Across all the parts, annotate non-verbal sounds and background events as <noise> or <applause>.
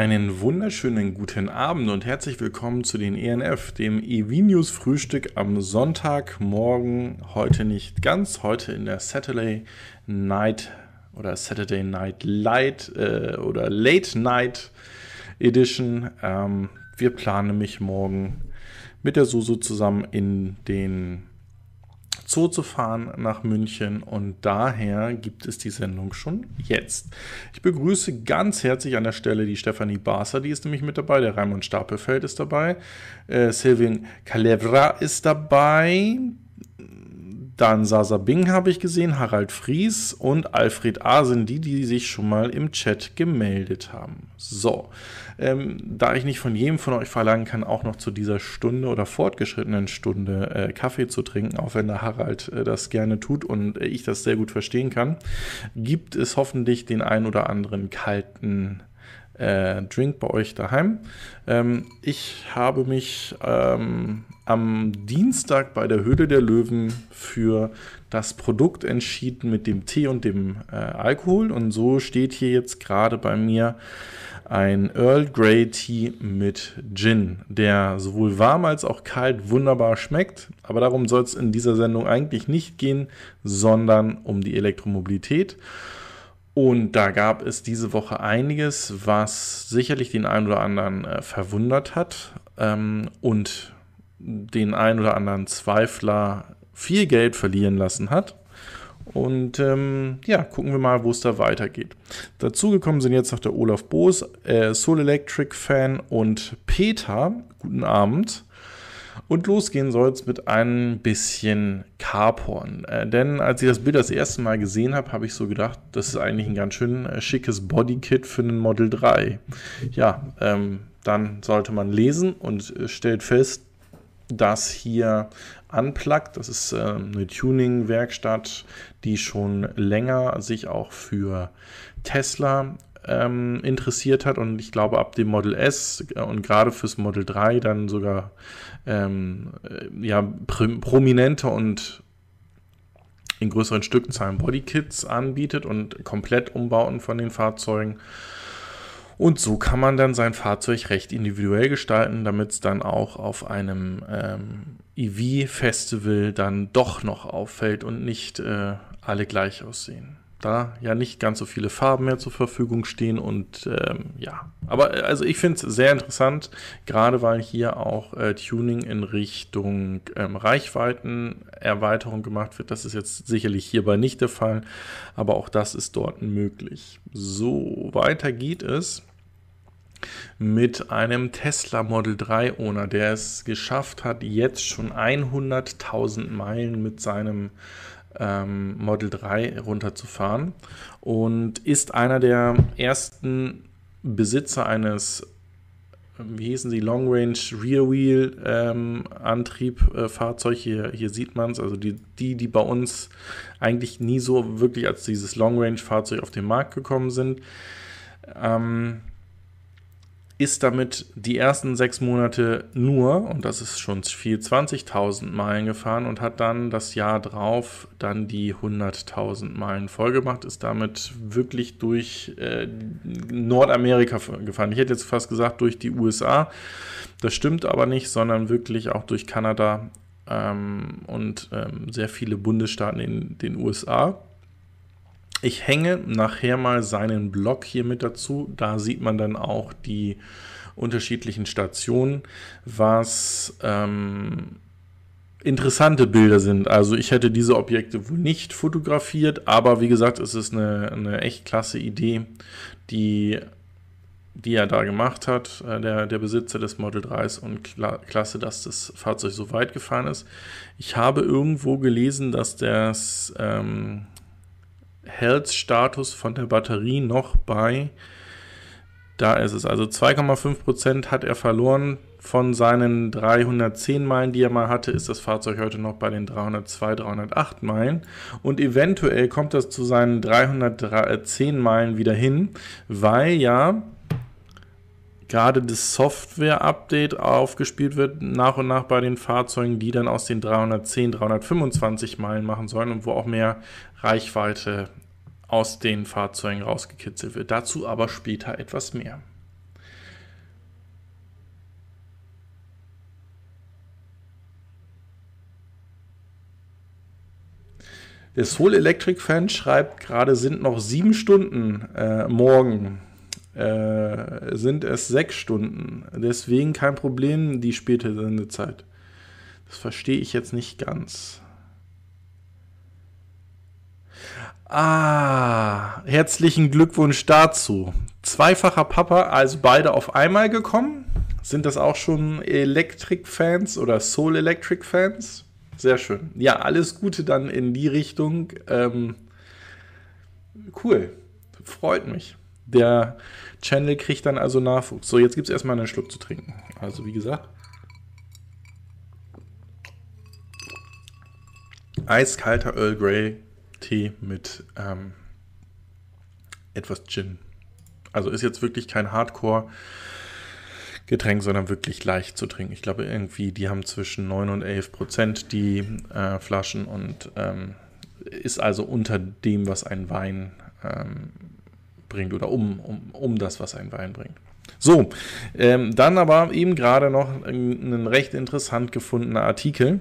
Einen wunderschönen guten Abend und herzlich willkommen zu den ENF, dem EV-News Frühstück am Sonntagmorgen. Heute nicht ganz, heute in der Saturday Night oder Saturday Night Light äh, oder Late Night Edition. Ähm, wir planen nämlich morgen mit der Susu zusammen in den Zoo zu fahren nach München und daher gibt es die Sendung schon jetzt. Ich begrüße ganz herzlich an der Stelle die Stefanie Barser, die ist nämlich mit dabei, der Raimund Stapelfeld ist dabei, äh, Sylvian Calevra ist dabei, dann Sasa Bing habe ich gesehen, Harald Fries und Alfred A. sind die, die sich schon mal im Chat gemeldet haben. So, ähm, da ich nicht von jedem von euch verlangen kann, auch noch zu dieser Stunde oder fortgeschrittenen Stunde äh, Kaffee zu trinken, auch wenn der Harald äh, das gerne tut und ich das sehr gut verstehen kann, gibt es hoffentlich den ein oder anderen kalten äh, Drink bei euch daheim. Ähm, ich habe mich ähm, am Dienstag bei der Höhle der Löwen für das Produkt entschieden mit dem Tee und dem äh, Alkohol. Und so steht hier jetzt gerade bei mir ein Earl Grey Tea mit Gin, der sowohl warm als auch kalt wunderbar schmeckt. Aber darum soll es in dieser Sendung eigentlich nicht gehen, sondern um die Elektromobilität. Und da gab es diese Woche einiges, was sicherlich den einen oder anderen äh, verwundert hat. Ähm, und den ein oder anderen Zweifler viel Geld verlieren lassen hat. Und ähm, ja, gucken wir mal, wo es da weitergeht. Dazugekommen sind jetzt noch der Olaf Boos, äh, Soul Electric Fan und Peter. Guten Abend. Und losgehen soll es mit ein bisschen Carporn. Äh, denn als ich das Bild das erste Mal gesehen habe, habe ich so gedacht, das ist eigentlich ein ganz schön äh, schickes Bodykit für einen Model 3. Ja, ähm, dann sollte man lesen und äh, stellt fest, das hier Unplugged. Das ist äh, eine Tuning-Werkstatt, die schon länger sich auch für Tesla ähm, interessiert hat und ich glaube ab dem Model S und gerade fürs Model 3 dann sogar ähm, äh, ja, prominente und in größeren Stückzahlen Bodykits anbietet und komplett Umbauten von den Fahrzeugen. Und so kann man dann sein Fahrzeug recht individuell gestalten, damit es dann auch auf einem ähm, EV-Festival dann doch noch auffällt und nicht äh, alle gleich aussehen. Da ja nicht ganz so viele Farben mehr zur Verfügung stehen und ähm, ja, aber äh, also ich finde es sehr interessant, gerade weil hier auch äh, Tuning in Richtung ähm, Reichweitenerweiterung gemacht wird. Das ist jetzt sicherlich hierbei nicht der Fall, aber auch das ist dort möglich. So, weiter geht es mit einem Tesla Model 3 Owner, der es geschafft hat, jetzt schon 100.000 Meilen mit seinem ähm, Model 3 runterzufahren und ist einer der ersten Besitzer eines wie hießen sie, Long Range Rear Wheel ähm, Antrieb äh, Fahrzeug. Hier, hier sieht man es, also die, die, die bei uns eigentlich nie so wirklich als dieses Long Range Fahrzeug auf den Markt gekommen sind. Ähm, ist damit die ersten sechs Monate nur, und das ist schon viel, 20.000 Meilen gefahren und hat dann das Jahr drauf dann die 100.000 Meilen vollgemacht, ist damit wirklich durch äh, Nordamerika gefahren. Ich hätte jetzt fast gesagt durch die USA. Das stimmt aber nicht, sondern wirklich auch durch Kanada ähm, und ähm, sehr viele Bundesstaaten in den USA. Ich hänge nachher mal seinen Blog hier mit dazu. Da sieht man dann auch die unterschiedlichen Stationen, was ähm, interessante Bilder sind. Also ich hätte diese Objekte wohl nicht fotografiert, aber wie gesagt, es ist eine, eine echt klasse Idee, die, die er da gemacht hat, äh, der, der Besitzer des Model 3s und kla klasse, dass das Fahrzeug so weit gefahren ist. Ich habe irgendwo gelesen, dass das ähm, Health-Status von der Batterie noch bei, da ist es, also 2,5% hat er verloren von seinen 310 Meilen, die er mal hatte, ist das Fahrzeug heute noch bei den 302, 308 Meilen. Und eventuell kommt das zu seinen 310 Meilen wieder hin, weil ja gerade das Software-Update aufgespielt wird, nach und nach bei den Fahrzeugen, die dann aus den 310, 325 Meilen machen sollen und wo auch mehr Reichweite aus den Fahrzeugen rausgekitzelt wird. Dazu aber später etwas mehr. Der Soul Electric Fan schreibt gerade sind noch sieben Stunden äh, morgen äh, sind es sechs Stunden. Deswegen kein Problem, die späte Sendezeit. Das verstehe ich jetzt nicht ganz. Ah, herzlichen Glückwunsch dazu. Zweifacher Papa, also beide auf einmal gekommen. Sind das auch schon Electric-Fans oder Soul Electric-Fans? Sehr schön. Ja, alles Gute dann in die Richtung. Ähm, cool. Freut mich. Der Channel kriegt dann also Nachwuchs. So, jetzt gibt es erstmal einen Schluck zu trinken. Also, wie gesagt. Eiskalter Earl Grey Tee mit ähm, etwas Gin. Also ist jetzt wirklich kein Hardcore. Getränk, sondern wirklich leicht zu trinken. Ich glaube, irgendwie, die haben zwischen 9 und 11 Prozent die äh, Flaschen und ähm, ist also unter dem, was ein Wein ähm, bringt oder um, um, um das, was ein Wein bringt. So, ähm, dann aber eben gerade noch ein recht interessant gefundener Artikel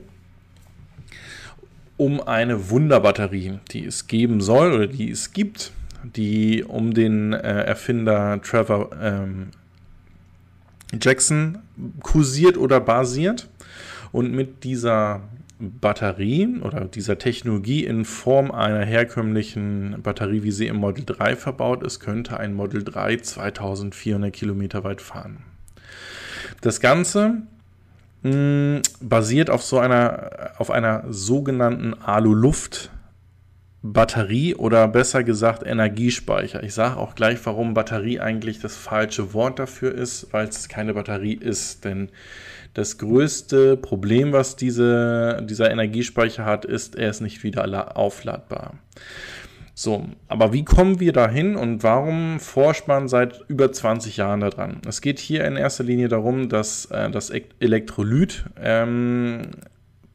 um eine Wunderbatterie, die es geben soll oder die es gibt, die um den äh, Erfinder Trevor ähm, Jackson kursiert oder basiert. Und mit dieser Batterie oder dieser Technologie in Form einer herkömmlichen Batterie, wie sie im Model 3 verbaut ist, könnte ein Model 3 2400 Kilometer weit fahren. Das Ganze mh, mm, basiert auf so einer, auf einer sogenannten Alu-Luft- Batterie oder besser gesagt Energiespeicher. Ich sage auch gleich, warum Batterie eigentlich das falsche Wort dafür ist, weil es keine Batterie ist. Denn das größte Problem, was diese, dieser Energiespeicher hat, ist, er ist nicht wieder aufladbar. So, aber wie kommen wir dahin und warum forscht man seit über 20 Jahren daran? Es geht hier in erster Linie darum, dass äh, das Elektrolyt ähm,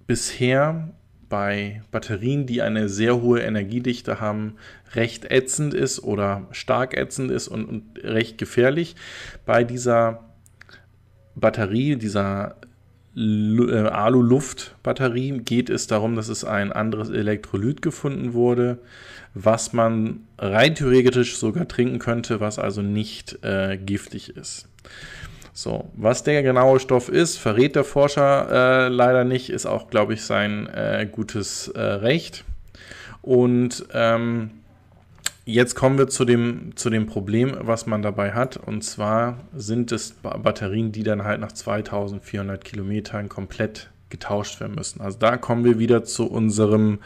bisher bei Batterien, die eine sehr hohe Energiedichte haben, recht ätzend ist oder stark ätzend ist und, und recht gefährlich. Bei dieser Batterie, dieser äh, Alu-Luft-Batterie geht es darum, dass es ein anderes Elektrolyt gefunden wurde, was man rein theoretisch sogar trinken könnte, was also nicht äh, giftig ist. So, was der genaue Stoff ist, verrät der Forscher äh, leider nicht, ist auch, glaube ich, sein äh, gutes äh, Recht. Und ähm, jetzt kommen wir zu dem, zu dem Problem, was man dabei hat. Und zwar sind es Batterien, die dann halt nach 2400 Kilometern komplett getauscht werden müssen. Also da kommen wir wieder zu unserem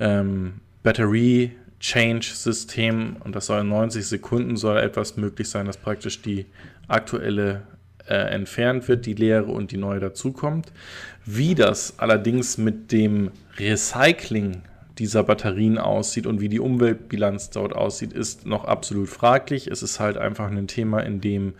ähm, Battery Change System und das soll in 90 Sekunden soll etwas möglich sein, dass praktisch die aktuelle äh, entfernt wird, die leere und die neue dazukommt. Wie das allerdings mit dem Recycling dieser Batterien aussieht und wie die Umweltbilanz dort aussieht, ist noch absolut fraglich. Es ist halt einfach ein Thema, in dem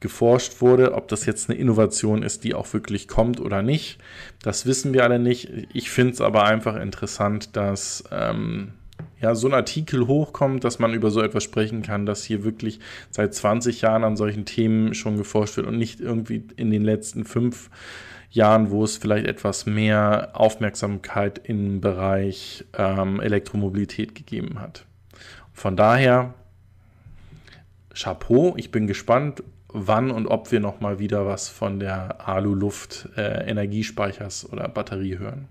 geforscht wurde. Ob das jetzt eine Innovation ist, die auch wirklich kommt oder nicht, das wissen wir alle nicht. Ich finde es aber einfach interessant, dass ähm, ja, so ein Artikel hochkommt, dass man über so etwas sprechen kann, dass hier wirklich seit 20 Jahren an solchen Themen schon geforscht wird und nicht irgendwie in den letzten fünf Jahren, wo es vielleicht etwas mehr Aufmerksamkeit im Bereich ähm, Elektromobilität gegeben hat. Von daher, Chapeau, ich bin gespannt, wann und ob wir nochmal wieder was von der Alu-Luft äh, oder Batterie hören.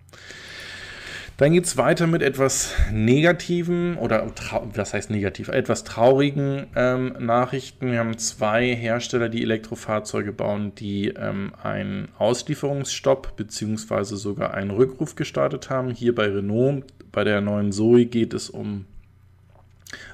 Dann geht es weiter mit etwas negativen oder was heißt negativ, etwas traurigen ähm, Nachrichten. Wir haben zwei Hersteller, die Elektrofahrzeuge bauen, die ähm, einen Auslieferungsstopp bzw. sogar einen Rückruf gestartet haben. Hier bei Renault, bei der neuen Zoe geht es um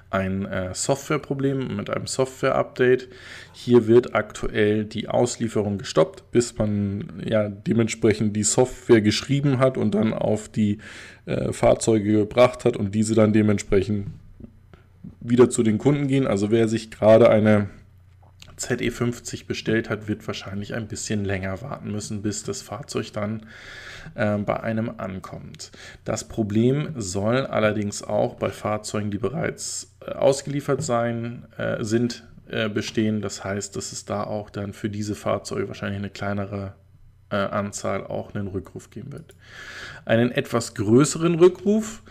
ein äh, Softwareproblem mit einem Software-Update. Hier wird aktuell die Auslieferung gestoppt, bis man ja dementsprechend die Software geschrieben hat und dann auf die äh, Fahrzeuge gebracht hat und diese dann dementsprechend wieder zu den Kunden gehen. Also wer sich gerade eine ZE50 bestellt hat, wird wahrscheinlich ein bisschen länger warten müssen, bis das Fahrzeug dann äh, bei einem ankommt. Das Problem soll allerdings auch bei Fahrzeugen, die bereits äh, ausgeliefert sein, äh, sind, äh, bestehen. Das heißt, dass es da auch dann für diese Fahrzeuge wahrscheinlich eine kleinere äh, Anzahl auch einen Rückruf geben wird. Einen etwas größeren Rückruf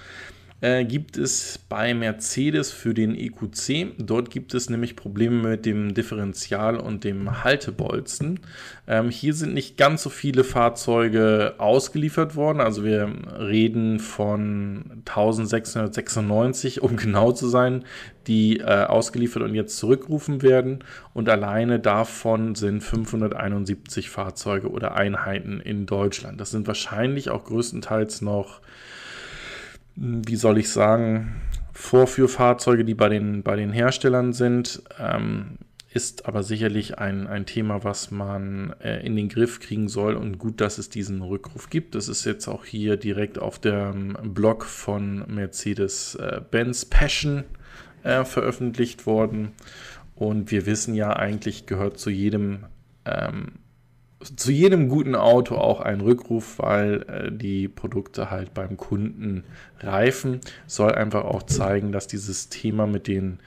äh, gibt es bei Mercedes für den EQC. Dort gibt es nämlich Probleme mit dem Differential und dem Haltebolzen. Ähm, hier sind nicht ganz so viele Fahrzeuge ausgeliefert worden. Also wir reden von 1696, um <laughs> genau zu sein, die äh, ausgeliefert und jetzt zurückgerufen werden. Und alleine davon sind 571 Fahrzeuge oder Einheiten in Deutschland. Das sind wahrscheinlich auch größtenteils noch wie soll ich sagen, Vorführfahrzeuge, die bei den, bei den Herstellern sind. Ähm, ist aber sicherlich ein, ein Thema, was man äh, in den Griff kriegen soll und gut, dass es diesen Rückruf gibt. Das ist jetzt auch hier direkt auf dem Blog von Mercedes-Benz äh, Passion äh, veröffentlicht worden. Und wir wissen ja eigentlich, gehört zu jedem ähm, zu jedem guten Auto auch ein Rückruf, weil äh, die Produkte halt beim Kunden reifen. Soll einfach auch zeigen, dass dieses Thema mit den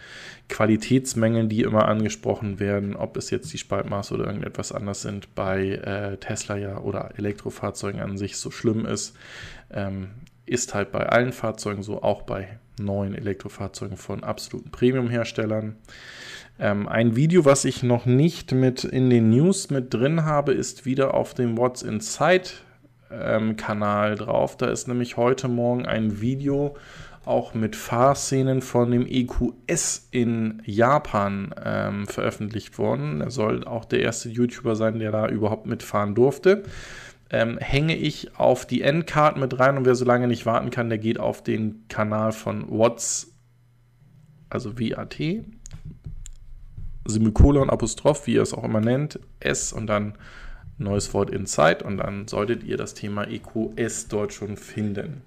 Qualitätsmängeln, die immer angesprochen werden, ob es jetzt die Spaltmaße oder irgendetwas anders sind, bei äh, Tesla ja oder Elektrofahrzeugen an sich so schlimm ist. Ähm, ist halt bei allen Fahrzeugen so, auch bei neuen Elektrofahrzeugen von absoluten Premium-Herstellern. Ähm, ein Video, was ich noch nicht mit in den News mit drin habe, ist wieder auf dem What's Inside ähm, Kanal drauf. Da ist nämlich heute Morgen ein Video auch mit Fahrszenen von dem EQS in Japan ähm, veröffentlicht worden. Er soll auch der erste YouTuber sein, der da überhaupt mitfahren durfte. Ähm, hänge ich auf die Endcard mit rein und wer so lange nicht warten kann, der geht auf den Kanal von What's, also WAT, Semikolon, Apostroph, wie ihr es auch immer nennt, S und dann neues Wort Inside und dann solltet ihr das Thema EQS dort schon finden.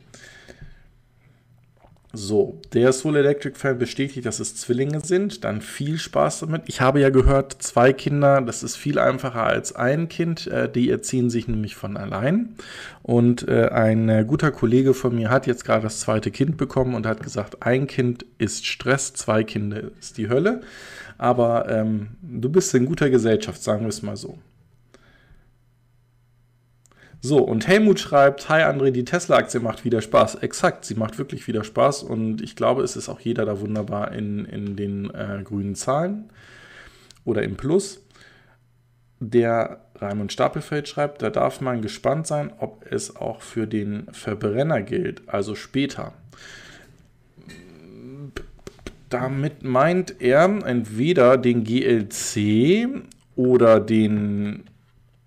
So, der Soul Electric Fan bestätigt, dass es Zwillinge sind. Dann viel Spaß damit. Ich habe ja gehört, zwei Kinder, das ist viel einfacher als ein Kind. Äh, die erziehen sich nämlich von allein. Und äh, ein äh, guter Kollege von mir hat jetzt gerade das zweite Kind bekommen und hat gesagt, ein Kind ist Stress, zwei Kinder ist die Hölle. Aber ähm, du bist in guter Gesellschaft, sagen wir es mal so. So, und Helmut schreibt, hi André, die Tesla-Aktie macht wieder Spaß. Exakt, sie macht wirklich wieder Spaß und ich glaube, es ist auch jeder da wunderbar in, in den äh, grünen Zahlen oder im Plus. Der Raimund Stapelfeld schreibt, da darf man gespannt sein, ob es auch für den Verbrenner gilt, also später. Damit meint er entweder den GLC oder den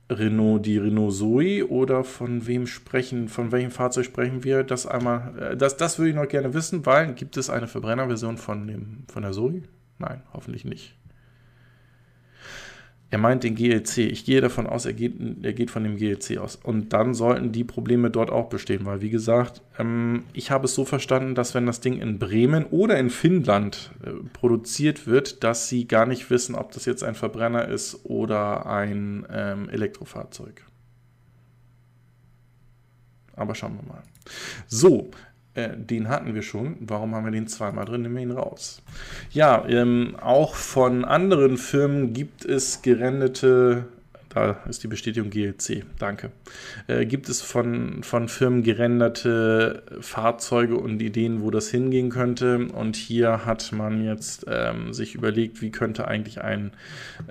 Renault, die Renault Zoe oder von wem sprechen, von welchem Fahrzeug sprechen wir? Das einmal, äh, das, das würde ich noch gerne wissen, weil gibt es eine Verbrennerversion von, dem, von der Zoe? Nein, hoffentlich nicht. Er meint den GLC. Ich gehe davon aus, er geht, er geht von dem GLC aus. Und dann sollten die Probleme dort auch bestehen, weil, wie gesagt, ähm, ich habe es so verstanden, dass wenn das Ding in Bremen oder in Finnland äh, produziert wird, dass sie gar nicht wissen, ob das jetzt ein Verbrenner ist oder ein ähm, Elektrofahrzeug. Aber schauen wir mal. So, äh, den hatten wir schon. Warum haben wir den zweimal drin? Nehmen wir ihn raus. Ja, ähm, auch von anderen Firmen gibt es gerendete da ist die Bestätigung GLC, danke. Äh, gibt es von, von Firmen gerenderte Fahrzeuge und Ideen, wo das hingehen könnte? Und hier hat man jetzt ähm, sich überlegt, wie könnte eigentlich ein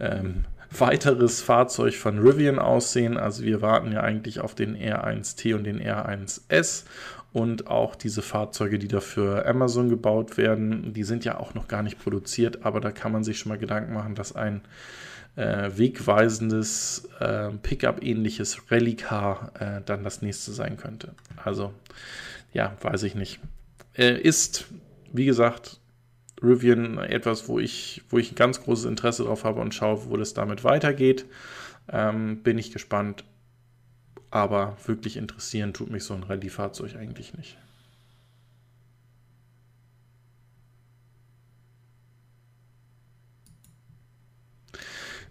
ähm, weiteres Fahrzeug von Rivian aussehen. Also wir warten ja eigentlich auf den R1T und den R1S und auch diese Fahrzeuge, die dafür Amazon gebaut werden, die sind ja auch noch gar nicht produziert, aber da kann man sich schon mal Gedanken machen, dass ein äh, wegweisendes äh, Pickup-ähnliches Rallye-Car äh, dann das nächste sein könnte. Also, ja, weiß ich nicht. Äh, ist, wie gesagt, Rivian etwas, wo ich, wo ich ein ganz großes Interesse drauf habe und schaue, wo das damit weitergeht. Ähm, bin ich gespannt aber wirklich interessieren tut mich so ein Rallye-Fahrzeug eigentlich nicht.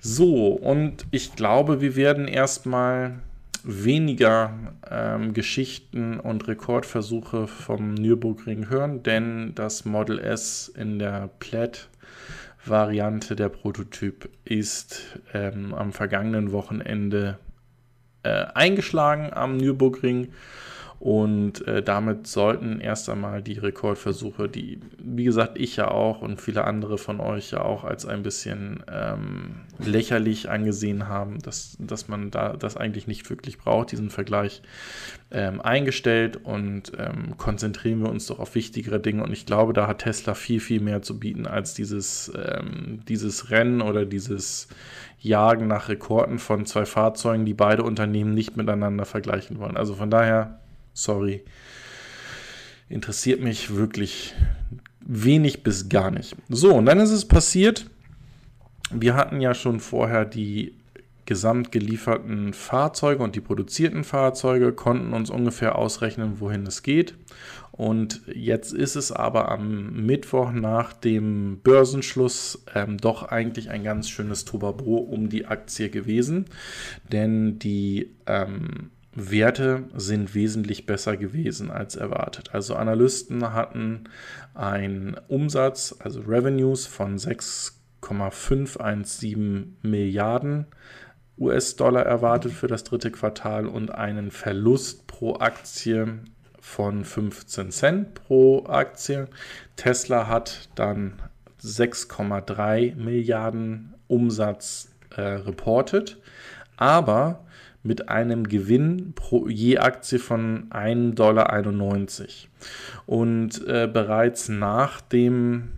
So, und ich glaube, wir werden erstmal weniger ähm, Geschichten und Rekordversuche vom Nürburgring hören, denn das Model S in der Plaid-Variante, der Prototyp, ist ähm, am vergangenen Wochenende äh, eingeschlagen am Nürburgring. Und äh, damit sollten erst einmal die Rekordversuche, die, wie gesagt, ich ja auch und viele andere von euch ja auch als ein bisschen ähm, lächerlich angesehen haben, dass, dass man da das eigentlich nicht wirklich braucht, diesen Vergleich ähm, eingestellt und ähm, konzentrieren wir uns doch auf wichtigere Dinge. Und ich glaube, da hat Tesla viel, viel mehr zu bieten als dieses, ähm, dieses Rennen oder dieses Jagen nach Rekorden von zwei Fahrzeugen, die beide Unternehmen nicht miteinander vergleichen wollen. Also von daher, sorry, interessiert mich wirklich wenig bis gar nicht. So, und dann ist es passiert, wir hatten ja schon vorher die gesamt gelieferten Fahrzeuge und die produzierten Fahrzeuge, konnten uns ungefähr ausrechnen, wohin es geht. Und jetzt ist es aber am Mittwoch nach dem Börsenschluss ähm, doch eigentlich ein ganz schönes Tobabo um die Aktie gewesen, denn die ähm, Werte sind wesentlich besser gewesen als erwartet. Also Analysten hatten einen Umsatz, also Revenues von 6,517 Milliarden US-Dollar erwartet für das dritte Quartal und einen Verlust pro Aktie von 15 Cent pro Aktie. Tesla hat dann 6,3 Milliarden Umsatz äh, reportet, aber mit einem Gewinn pro je Aktie von 1,91 Dollar. Und äh, bereits nach dem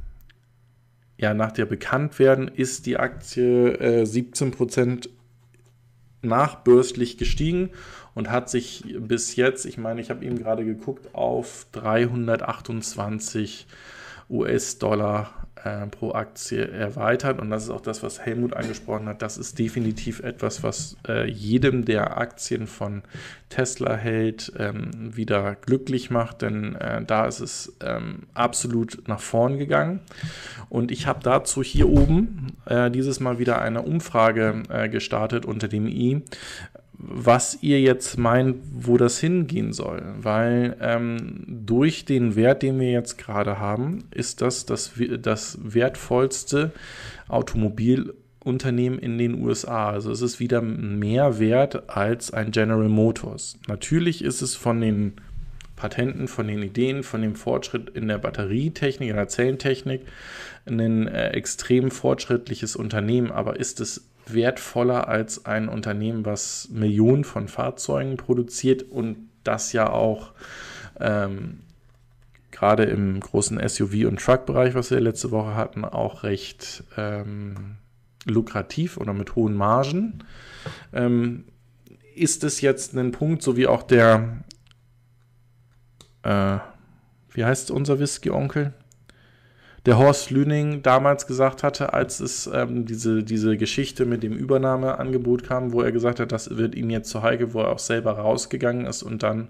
ja, nach der Bekanntwerden ist die Aktie äh, 17% nachbörslich gestiegen und hat sich bis jetzt, ich meine, ich habe eben gerade geguckt, auf 328 US-Dollar äh, pro Aktie erweitert. Und das ist auch das, was Helmut angesprochen hat. Das ist definitiv etwas, was äh, jedem, der Aktien von Tesla hält, ähm, wieder glücklich macht, denn äh, da ist es ähm, absolut nach vorn gegangen. Und ich habe dazu hier oben äh, dieses Mal wieder eine Umfrage äh, gestartet unter dem i, was ihr jetzt meint, wo das hingehen soll. Weil ähm, durch den Wert, den wir jetzt gerade haben, ist das das, das wertvollste Automobilunternehmen in den USA. Also es ist wieder mehr wert als ein General Motors. Natürlich ist es von den Patenten, von den Ideen, von dem Fortschritt in der Batterietechnik, in der Zellentechnik ein äh, extrem fortschrittliches Unternehmen, aber ist es wertvoller als ein Unternehmen, was Millionen von Fahrzeugen produziert und das ja auch ähm, gerade im großen SUV- und Truck-Bereich, was wir letzte Woche hatten, auch recht ähm, lukrativ oder mit hohen Margen. Ähm, ist es jetzt ein Punkt, so wie auch der, äh, wie heißt unser Whisky-Onkel? Der Horst Lüning damals gesagt hatte, als es ähm, diese, diese Geschichte mit dem Übernahmeangebot kam, wo er gesagt hat, das wird ihm jetzt zu heikel, wo er auch selber rausgegangen ist und dann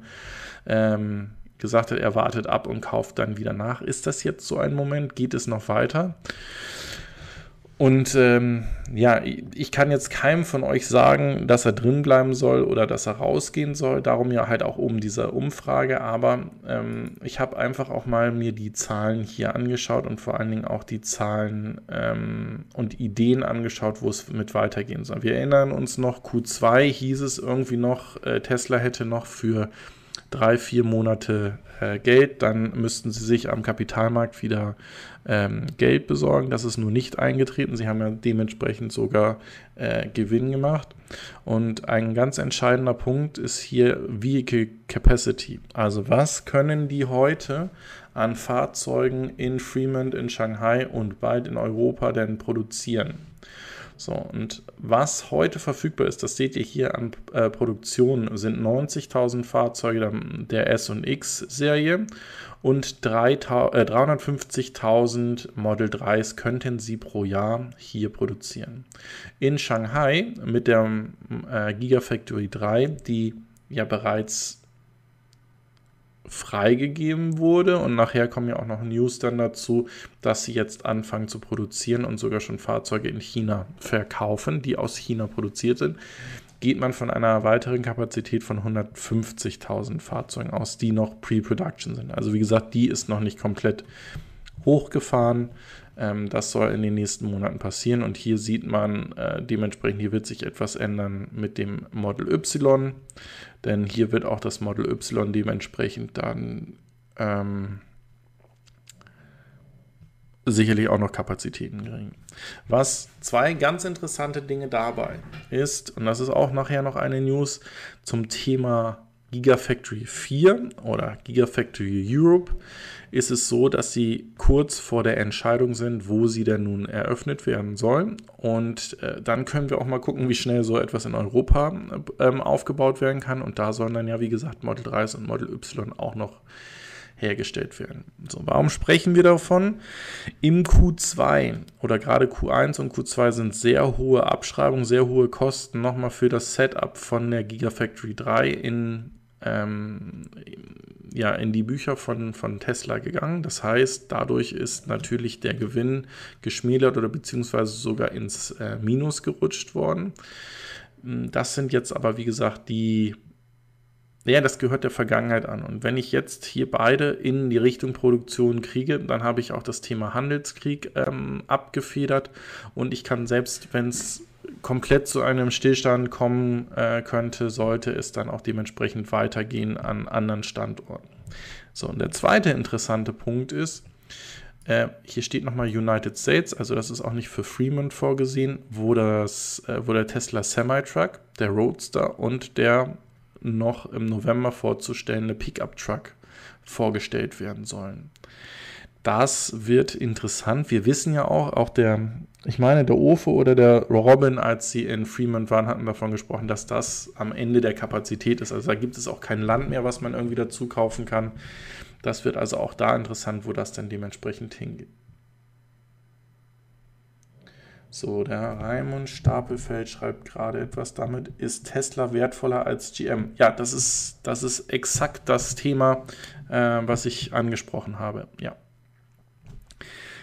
ähm, gesagt hat, er wartet ab und kauft dann wieder nach. Ist das jetzt so ein Moment? Geht es noch weiter? Und ähm, ja, ich kann jetzt keinem von euch sagen, dass er drin bleiben soll oder dass er rausgehen soll. Darum ja halt auch um diese Umfrage. Aber ähm, ich habe einfach auch mal mir die Zahlen hier angeschaut und vor allen Dingen auch die Zahlen ähm, und Ideen angeschaut, wo es mit weitergehen soll. Wir erinnern uns noch, Q2 hieß es irgendwie noch, äh, Tesla hätte noch für drei, vier Monate äh, Geld, dann müssten sie sich am Kapitalmarkt wieder ähm, Geld besorgen. Das ist nur nicht eingetreten. Sie haben ja dementsprechend sogar äh, Gewinn gemacht. Und ein ganz entscheidender Punkt ist hier Vehicle Capacity. Also was können die heute an Fahrzeugen in Fremont, in Shanghai und bald in Europa denn produzieren? So, und was heute verfügbar ist, das seht ihr hier an äh, Produktion, sind 90.000 Fahrzeuge der S- und X-Serie und äh, 350.000 Model 3s könnten sie pro Jahr hier produzieren. In Shanghai mit der äh, Gigafactory 3, die ja bereits freigegeben wurde. Und nachher kommen ja auch noch News dann dazu, dass sie jetzt anfangen zu produzieren und sogar schon Fahrzeuge in China verkaufen, die aus China produziert sind. Geht man von einer weiteren Kapazität von 150.000 Fahrzeugen aus, die noch Pre-Production sind. Also wie gesagt, die ist noch nicht komplett hochgefahren. Ähm, das soll in den nächsten Monaten passieren und hier sieht man äh, dementsprechend, hier wird sich etwas ändern mit dem Model Y, denn hier wird auch das Model Y dementsprechend dann ähm, sicherlich auch noch Kapazitäten kriegen. Was zwei ganz interessante Dinge dabei ist, und das ist auch nachher noch eine News zum Thema Gigafactory 4 oder Gigafactory Europe, ist es so, dass sie kurz vor der Entscheidung sind, wo sie denn nun eröffnet werden sollen. Und äh, dann können wir auch mal gucken, wie schnell so etwas in Europa ähm, aufgebaut werden kann. Und da sollen dann ja, wie gesagt, Model 3 und Model Y auch noch hergestellt werden. So, warum sprechen wir davon? Im Q2 oder gerade Q1 und Q2 sind sehr hohe Abschreibungen, sehr hohe Kosten nochmal für das Setup von der Gigafactory 3 in, ähm, ja, in die Bücher von, von Tesla gegangen. Das heißt, dadurch ist natürlich der Gewinn geschmälert oder beziehungsweise sogar ins äh, Minus gerutscht worden. Das sind jetzt aber, wie gesagt, die ja, das gehört der Vergangenheit an. Und wenn ich jetzt hier beide in die Richtung Produktion kriege, dann habe ich auch das Thema Handelskrieg ähm, abgefedert und ich kann selbst, wenn es komplett zu einem Stillstand kommen äh, könnte, sollte es dann auch dementsprechend weitergehen an anderen Standorten. So, und der zweite interessante Punkt ist, äh, hier steht nochmal United States, also das ist auch nicht für Fremont vorgesehen, wo, das, äh, wo der Tesla Semi-Truck, der Roadster und der noch im November vorzustellende Pickup-Truck vorgestellt werden sollen. Das wird interessant. Wir wissen ja auch, auch der, ich meine, der Ofe oder der Robin, als sie in Fremont waren, hatten davon gesprochen, dass das am Ende der Kapazität ist. Also da gibt es auch kein Land mehr, was man irgendwie dazu kaufen kann. Das wird also auch da interessant, wo das dann dementsprechend hingeht. So, der Raimund Stapelfeld schreibt gerade etwas damit. Ist Tesla wertvoller als GM? Ja, das ist, das ist exakt das Thema, äh, was ich angesprochen habe. Ja.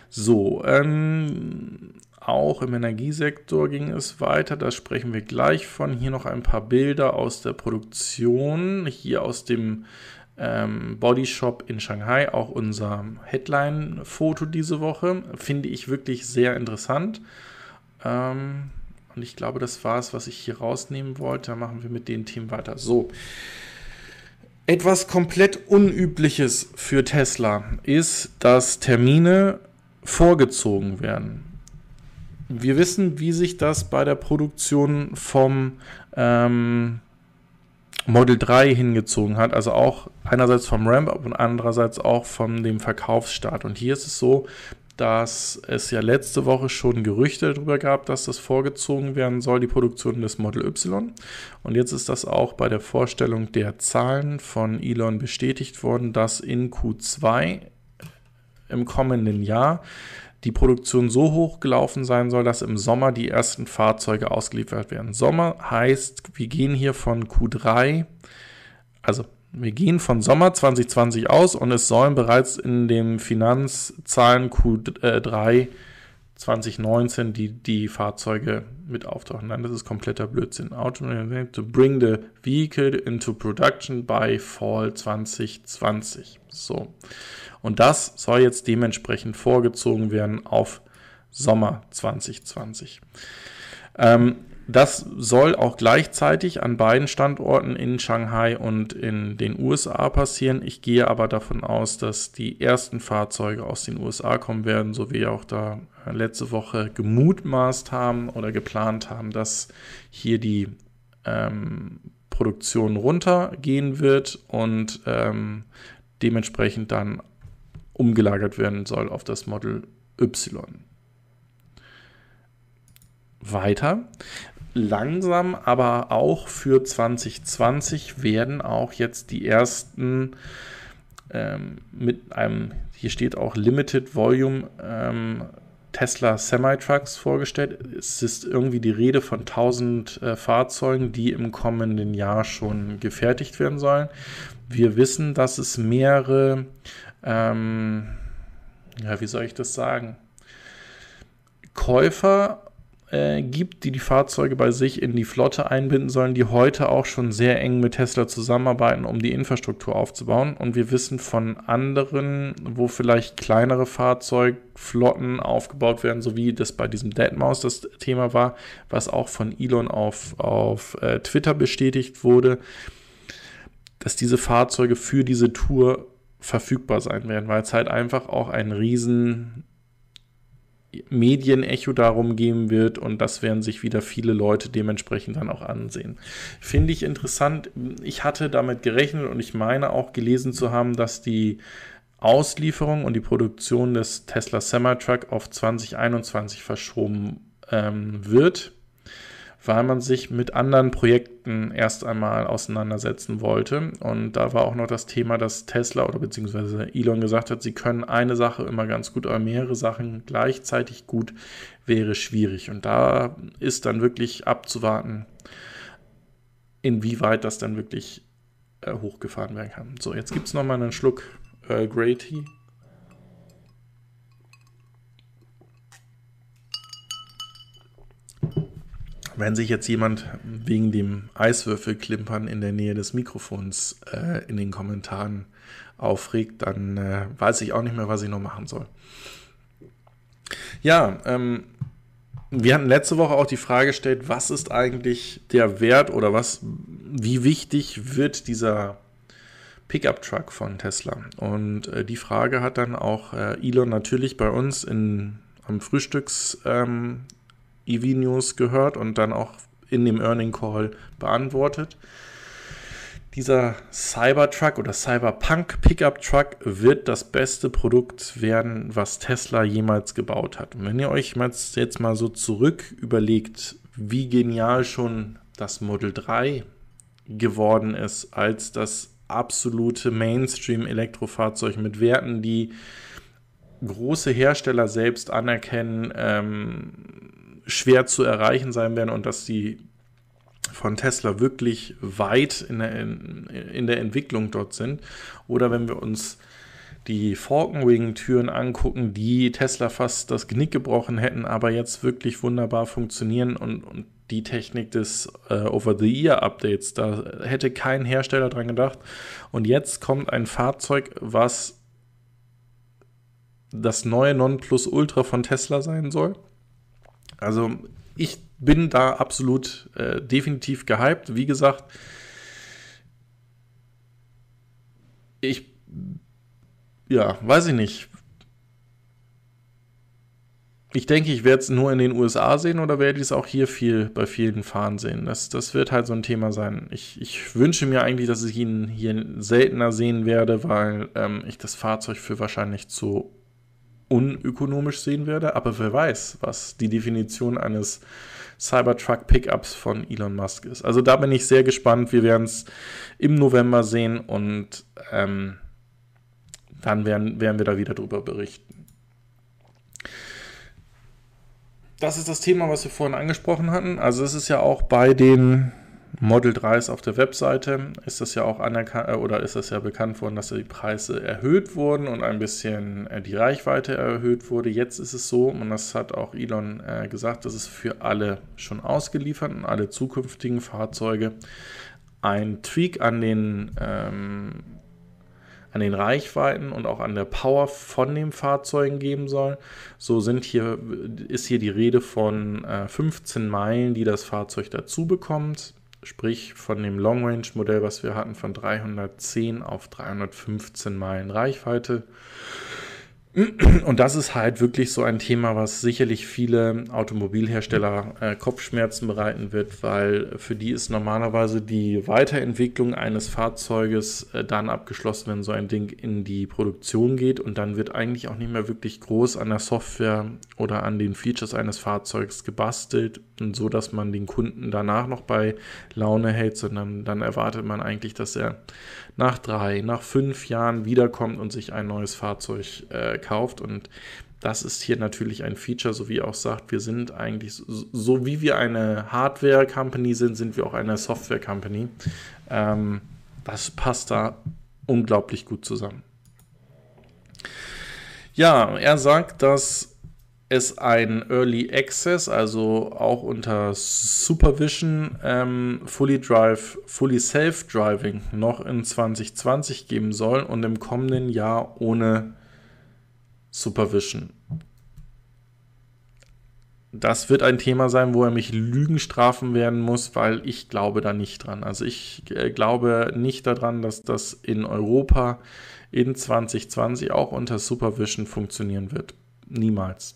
So, ähm, auch im Energiesektor ging es weiter. Da sprechen wir gleich von. Hier noch ein paar Bilder aus der Produktion. Hier aus dem ähm, Bodyshop in Shanghai. Auch unser Headline-Foto diese Woche. Finde ich wirklich sehr interessant. Ähm, und ich glaube, das war es, was ich hier rausnehmen wollte. Dann machen wir mit den Themen weiter. So. Etwas komplett Unübliches für Tesla ist, dass Termine vorgezogen werden. Wir wissen, wie sich das bei der Produktion vom ähm, Model 3 hingezogen hat. Also auch einerseits vom Ramp-Up und andererseits auch von dem Verkaufsstart. Und hier ist es so, dass es ja letzte Woche schon Gerüchte darüber gab, dass das vorgezogen werden soll, die Produktion des Model Y. Und jetzt ist das auch bei der Vorstellung der Zahlen von Elon bestätigt worden, dass in Q2 im kommenden Jahr die Produktion so hoch gelaufen sein soll, dass im Sommer die ersten Fahrzeuge ausgeliefert werden. Sommer heißt, wir gehen hier von Q3, also wir gehen von Sommer 2020 aus und es sollen bereits in den Finanzzahlen Q3 2019 die, die Fahrzeuge mit auftauchen. Nein, das ist kompletter Blödsinn. to bring the vehicle into production by fall 2020. So. Und das soll jetzt dementsprechend vorgezogen werden auf Sommer 2020. Ähm, das soll auch gleichzeitig an beiden Standorten in Shanghai und in den USA passieren. Ich gehe aber davon aus, dass die ersten Fahrzeuge aus den USA kommen werden, so wie auch da letzte Woche gemutmaßt haben oder geplant haben, dass hier die ähm, Produktion runtergehen wird und ähm, dementsprechend dann umgelagert werden soll auf das Model Y. Weiter langsam, aber auch für 2020 werden auch jetzt die ersten ähm, mit einem, hier steht auch Limited Volume ähm, Tesla Semi-Trucks vorgestellt. Es ist irgendwie die Rede von 1000 äh, Fahrzeugen, die im kommenden Jahr schon gefertigt werden sollen. Wir wissen, dass es mehrere, ähm, ja, wie soll ich das sagen, Käufer äh, gibt, die die Fahrzeuge bei sich in die Flotte einbinden sollen, die heute auch schon sehr eng mit Tesla zusammenarbeiten, um die Infrastruktur aufzubauen. Und wir wissen von anderen, wo vielleicht kleinere Fahrzeugflotten aufgebaut werden, so wie das bei diesem Deadmaus das Thema war, was auch von Elon auf, auf äh, Twitter bestätigt wurde, dass diese Fahrzeuge für diese Tour verfügbar sein werden, weil es halt einfach auch ein riesen Medienecho darum geben wird und das werden sich wieder viele Leute dementsprechend dann auch ansehen. Finde ich interessant. Ich hatte damit gerechnet und ich meine auch gelesen zu haben, dass die Auslieferung und die Produktion des Tesla Semi-Truck auf 2021 verschoben ähm, wird weil man sich mit anderen Projekten erst einmal auseinandersetzen wollte. Und da war auch noch das Thema, dass Tesla oder beziehungsweise Elon gesagt hat, sie können eine Sache immer ganz gut, aber mehrere Sachen gleichzeitig gut wäre schwierig. Und da ist dann wirklich abzuwarten, inwieweit das dann wirklich äh, hochgefahren werden kann. So, jetzt gibt es nochmal einen Schluck äh, Grey Tea. Wenn sich jetzt jemand wegen dem Eiswürfelklimpern in der Nähe des Mikrofons äh, in den Kommentaren aufregt, dann äh, weiß ich auch nicht mehr, was ich noch machen soll. Ja, ähm, wir hatten letzte Woche auch die Frage gestellt, was ist eigentlich der Wert oder was, wie wichtig wird dieser Pickup-Truck von Tesla? Und äh, die Frage hat dann auch äh, Elon natürlich bei uns in, am Frühstücks, ähm, EV-News gehört und dann auch in dem Earning Call beantwortet. Dieser Cybertruck oder Cyberpunk Pickup Truck wird das beste Produkt werden, was Tesla jemals gebaut hat. Und wenn ihr euch jetzt mal so zurück überlegt, wie genial schon das Model 3 geworden ist, als das absolute Mainstream-Elektrofahrzeug mit Werten, die große Hersteller selbst anerkennen, ähm, schwer zu erreichen sein werden und dass die von Tesla wirklich weit in der, in, in der Entwicklung dort sind. Oder wenn wir uns die Falkenwing-Türen angucken, die Tesla fast das Genick gebrochen hätten, aber jetzt wirklich wunderbar funktionieren und, und die Technik des äh, Over-the-Ear-Updates, da hätte kein Hersteller dran gedacht. Und jetzt kommt ein Fahrzeug, was das neue Nonplusultra von Tesla sein soll. Also ich bin da absolut äh, definitiv gehypt. Wie gesagt, ich, ja, weiß ich nicht. Ich denke, ich werde es nur in den USA sehen oder werde ich es auch hier viel bei vielen Fahren sehen. Das, das wird halt so ein Thema sein. Ich, ich wünsche mir eigentlich, dass ich ihn hier seltener sehen werde, weil ähm, ich das Fahrzeug für wahrscheinlich zu unökonomisch sehen werde, aber wer weiß, was die Definition eines Cybertruck Pickups von Elon Musk ist. Also da bin ich sehr gespannt. Wir werden es im November sehen und ähm, dann werden, werden wir da wieder drüber berichten. Das ist das Thema, was wir vorhin angesprochen hatten. Also es ist ja auch bei den Model 3s auf der Webseite ist das ja auch anerkannt äh, oder ist das ja bekannt worden, dass die Preise erhöht wurden und ein bisschen äh, die Reichweite erhöht wurde. Jetzt ist es so, und das hat auch Elon äh, gesagt, dass es für alle schon ausgeliefert und alle zukünftigen Fahrzeuge ein Tweak an den, ähm, an den Reichweiten und auch an der Power von den Fahrzeugen geben soll. So sind hier, ist hier die Rede von äh, 15 Meilen, die das Fahrzeug dazu bekommt sprich von dem Long Range Modell, was wir hatten, von 310 auf 315 Meilen Reichweite. Und das ist halt wirklich so ein Thema, was sicherlich viele Automobilhersteller äh, Kopfschmerzen bereiten wird, weil für die ist normalerweise die Weiterentwicklung eines Fahrzeuges äh, dann abgeschlossen, wenn so ein Ding in die Produktion geht und dann wird eigentlich auch nicht mehr wirklich groß an der Software oder an den Features eines Fahrzeugs gebastelt so, dass man den Kunden danach noch bei Laune hält, sondern dann erwartet man eigentlich, dass er nach drei, nach fünf Jahren wiederkommt und sich ein neues Fahrzeug äh, kauft. Und das ist hier natürlich ein Feature, so wie auch sagt, wir sind eigentlich, so, so wie wir eine Hardware-Company sind, sind wir auch eine Software-Company. Ähm, das passt da unglaublich gut zusammen. Ja, er sagt, dass es ein Early Access, also auch unter Supervision, ähm, Fully Drive, Fully Self-Driving noch in 2020 geben soll und im kommenden Jahr ohne Supervision. Das wird ein Thema sein, wo er mich Lügen strafen werden muss, weil ich glaube da nicht dran. Also ich äh, glaube nicht daran, dass das in Europa in 2020 auch unter Supervision funktionieren wird. Niemals.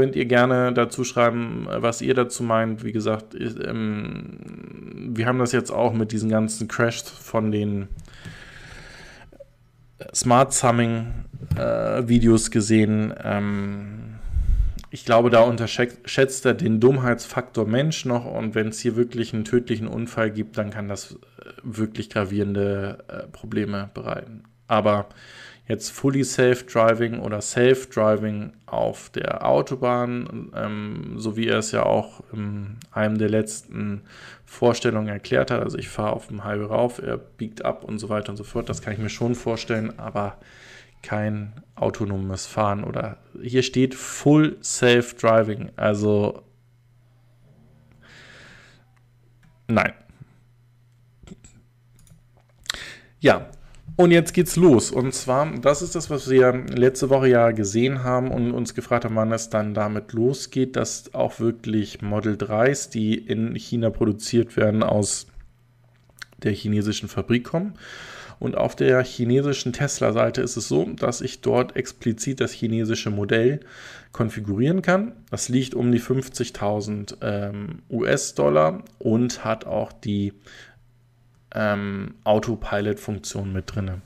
Könnt ihr gerne dazu schreiben, was ihr dazu meint. Wie gesagt, ich, ähm, wir haben das jetzt auch mit diesen ganzen Crashs von den Smart Summing äh, Videos gesehen. Ähm, ich glaube, da unterschätzt er den Dummheitsfaktor Mensch noch und wenn es hier wirklich einen tödlichen Unfall gibt, dann kann das äh, wirklich gravierende äh, Probleme bereiten. Aber jetzt Fully Self-Driving oder Self-Driving auf der Autobahn, ähm, so wie er es ja auch in einem der letzten Vorstellungen erklärt hat. Also ich fahre auf dem Highway rauf, er biegt ab und so weiter und so fort. Das kann ich mir schon vorstellen, aber kein autonomes Fahren oder hier steht Full Self-Driving. Also nein. Ja, und jetzt geht's los. Und zwar, das ist das, was wir letzte Woche ja gesehen haben und uns gefragt haben, wann es dann damit losgeht, dass auch wirklich Model 3s, die in China produziert werden, aus der chinesischen Fabrik kommen. Und auf der chinesischen Tesla-Seite ist es so, dass ich dort explizit das chinesische Modell konfigurieren kann. Das liegt um die 50.000 ähm, US-Dollar und hat auch die ähm, Autopilot-Funktion mit drin.